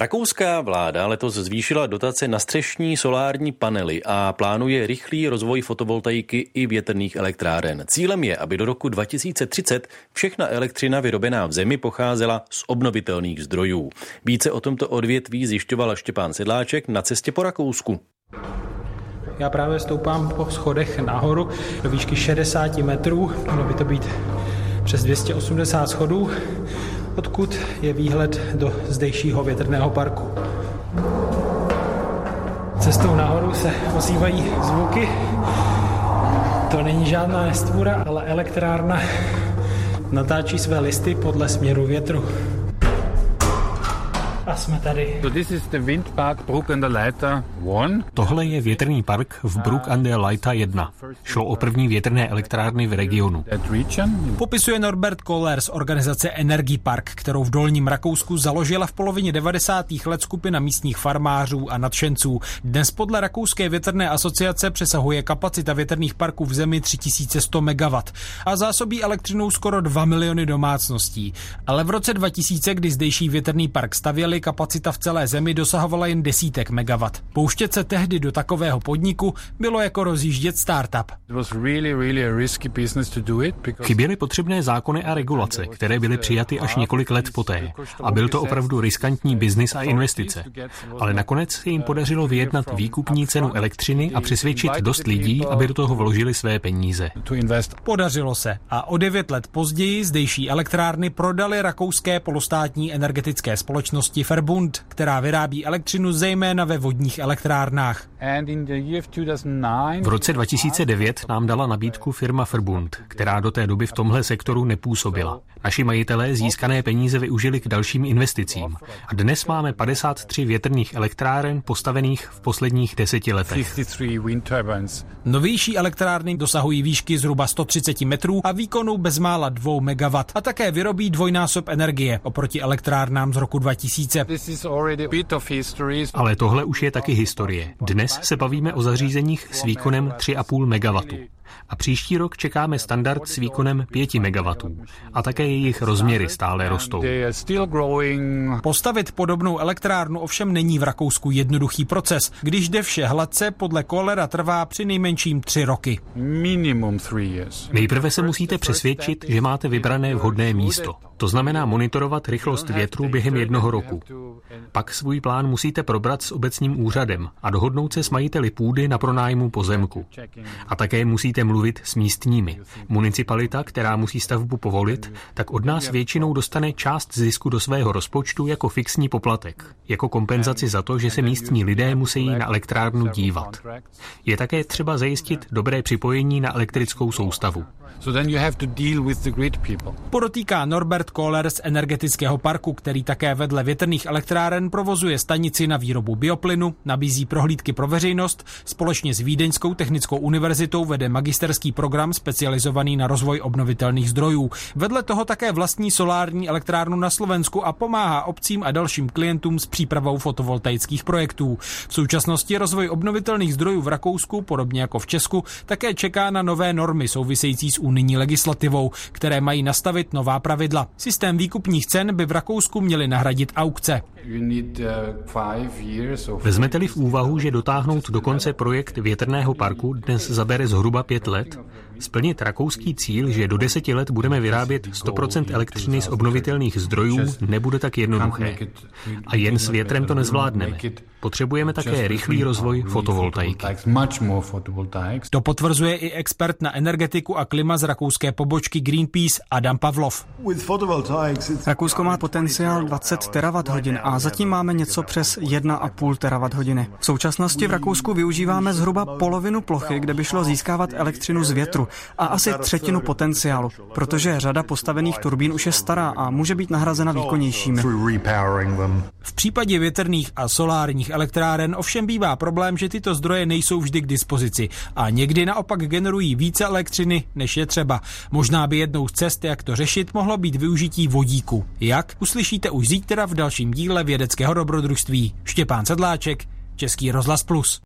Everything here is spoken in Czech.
Rakouská vláda letos zvýšila dotace na střešní solární panely a plánuje rychlý rozvoj fotovoltaiky i větrných elektráren. Cílem je, aby do roku 2030 všechna elektřina vyrobená v zemi pocházela z obnovitelných zdrojů. Více o tomto odvětví zjišťoval Štěpán Sedláček na cestě po Rakousku. Já právě stoupám po schodech nahoru do výšky 60 metrů. Mělo by to být přes 280 schodů odkud je výhled do zdejšího větrného parku. Cestou nahoru se ozývají zvuky. To není žádná nestvůra, ale elektrárna natáčí své listy podle směru větru. A jsme tady. So this is the wind park Brook and the Leiter 1. Tohle je větrný park v Brook and the Leiter 1. Šlo o první větrné elektrárny v regionu. Popisuje Norbert Kohler z organizace Energy Park, kterou v Dolním Rakousku založila v polovině 90. let skupina místních farmářů a nadšenců. Dnes podle Rakouské větrné asociace přesahuje kapacita větrných parků v zemi 3100 MW a zásobí elektřinou skoro 2 miliony domácností. Ale v roce 2000, kdy zdejší větrný park stavěli, kapacita v celé zemi dosahovala jen desítek megawatt. Pouštět se tehdy do takového podniku bylo jako rozjíždět startup. Chyběly potřebné zákony a regulace, které byly přijaty až několik let poté. A byl to opravdu riskantní biznis a investice. Ale nakonec se jim podařilo vyjednat výkupní cenu elektřiny a přesvědčit dost lidí, aby do toho vložili své peníze. Podařilo se a o devět let později zdejší elektrárny prodali rakouské polostátní energetické společnosti Verbund, která vyrábí elektřinu zejména ve vodních elektrárnách. V roce 2009 nám dala nabídku firma Verbund, která do té doby v tomhle sektoru nepůsobila. Naši majitelé získané peníze využili k dalším investicím. A dnes máme 53 větrných elektráren postavených v posledních deseti letech. Novější elektrárny dosahují výšky zhruba 130 metrů a výkonu bezmála 2 MW a také vyrobí dvojnásob energie oproti elektrárnám z roku 2000. Ale tohle už je taky historie. Dnes se bavíme o zařízeních s výkonem 3,5 MW a příští rok čekáme standard s výkonem 5 MW a také jejich rozměry stále rostou. Postavit podobnou elektrárnu ovšem není v Rakousku jednoduchý proces. Když jde vše hladce, podle kolera trvá při nejmenším tři roky. Nejprve se musíte přesvědčit, že máte vybrané vhodné místo. To znamená monitorovat rychlost větru během jednoho roku. Pak svůj plán musíte probrat s obecním úřadem a dohodnout se s majiteli půdy na pronájmu pozemku. A také musíte mluvit s místními. Municipalita, která musí stavbu povolit, tak od nás většinou dostane část zisku do svého rozpočtu jako fixní poplatek, jako kompenzaci za to, že se místní lidé musí na elektrárnu dívat. Je také třeba zajistit dobré připojení na elektrickou soustavu. So then you have to deal with the grid people. Podotýká Norbert Kohler z energetického parku, který také vedle větrných elektráren provozuje stanici na výrobu bioplynu, nabízí prohlídky pro veřejnost, společně s Vídeňskou technickou univerzitou vede magisterský program specializovaný na rozvoj obnovitelných zdrojů. Vedle toho také vlastní solární elektrárnu na Slovensku a pomáhá obcím a dalším klientům s přípravou fotovoltaických projektů. V současnosti rozvoj obnovitelných zdrojů v Rakousku, podobně jako v Česku, také čeká na nové normy související s unijní legislativou, které mají nastavit nová pravidla. Systém výkupních cen by v Rakousku měly nahradit aukce. Vezmete-li v úvahu, že dotáhnout do konce projekt větrného parku dnes zabere zhruba pět let, Splnit rakouský cíl, že do deseti let budeme vyrábět 100% elektřiny z obnovitelných zdrojů, nebude tak jednoduché. A jen s větrem to nezvládneme. Potřebujeme také rychlý rozvoj fotovoltaiky. To potvrzuje i expert na energetiku a klima z rakouské pobočky Greenpeace Adam Pavlov. Rakousko má potenciál 20 terawatt hodin a zatím máme něco přes 1,5 terawatt hodiny. V současnosti v Rakousku využíváme zhruba polovinu plochy, kde by šlo získávat elektřinu z větru a asi třetinu potenciálu, protože řada postavených turbín už je stará a může být nahrazena výkonnějšími. V případě větrných a solárních elektráren ovšem bývá problém, že tyto zdroje nejsou vždy k dispozici a někdy naopak generují více elektřiny, než je třeba. Možná by jednou z cest, jak to řešit, mohlo být využití vodíku. Jak? Uslyšíte už zítra v dalším díle vědeckého dobrodružství. Štěpán Sedláček, Český rozhlas Plus.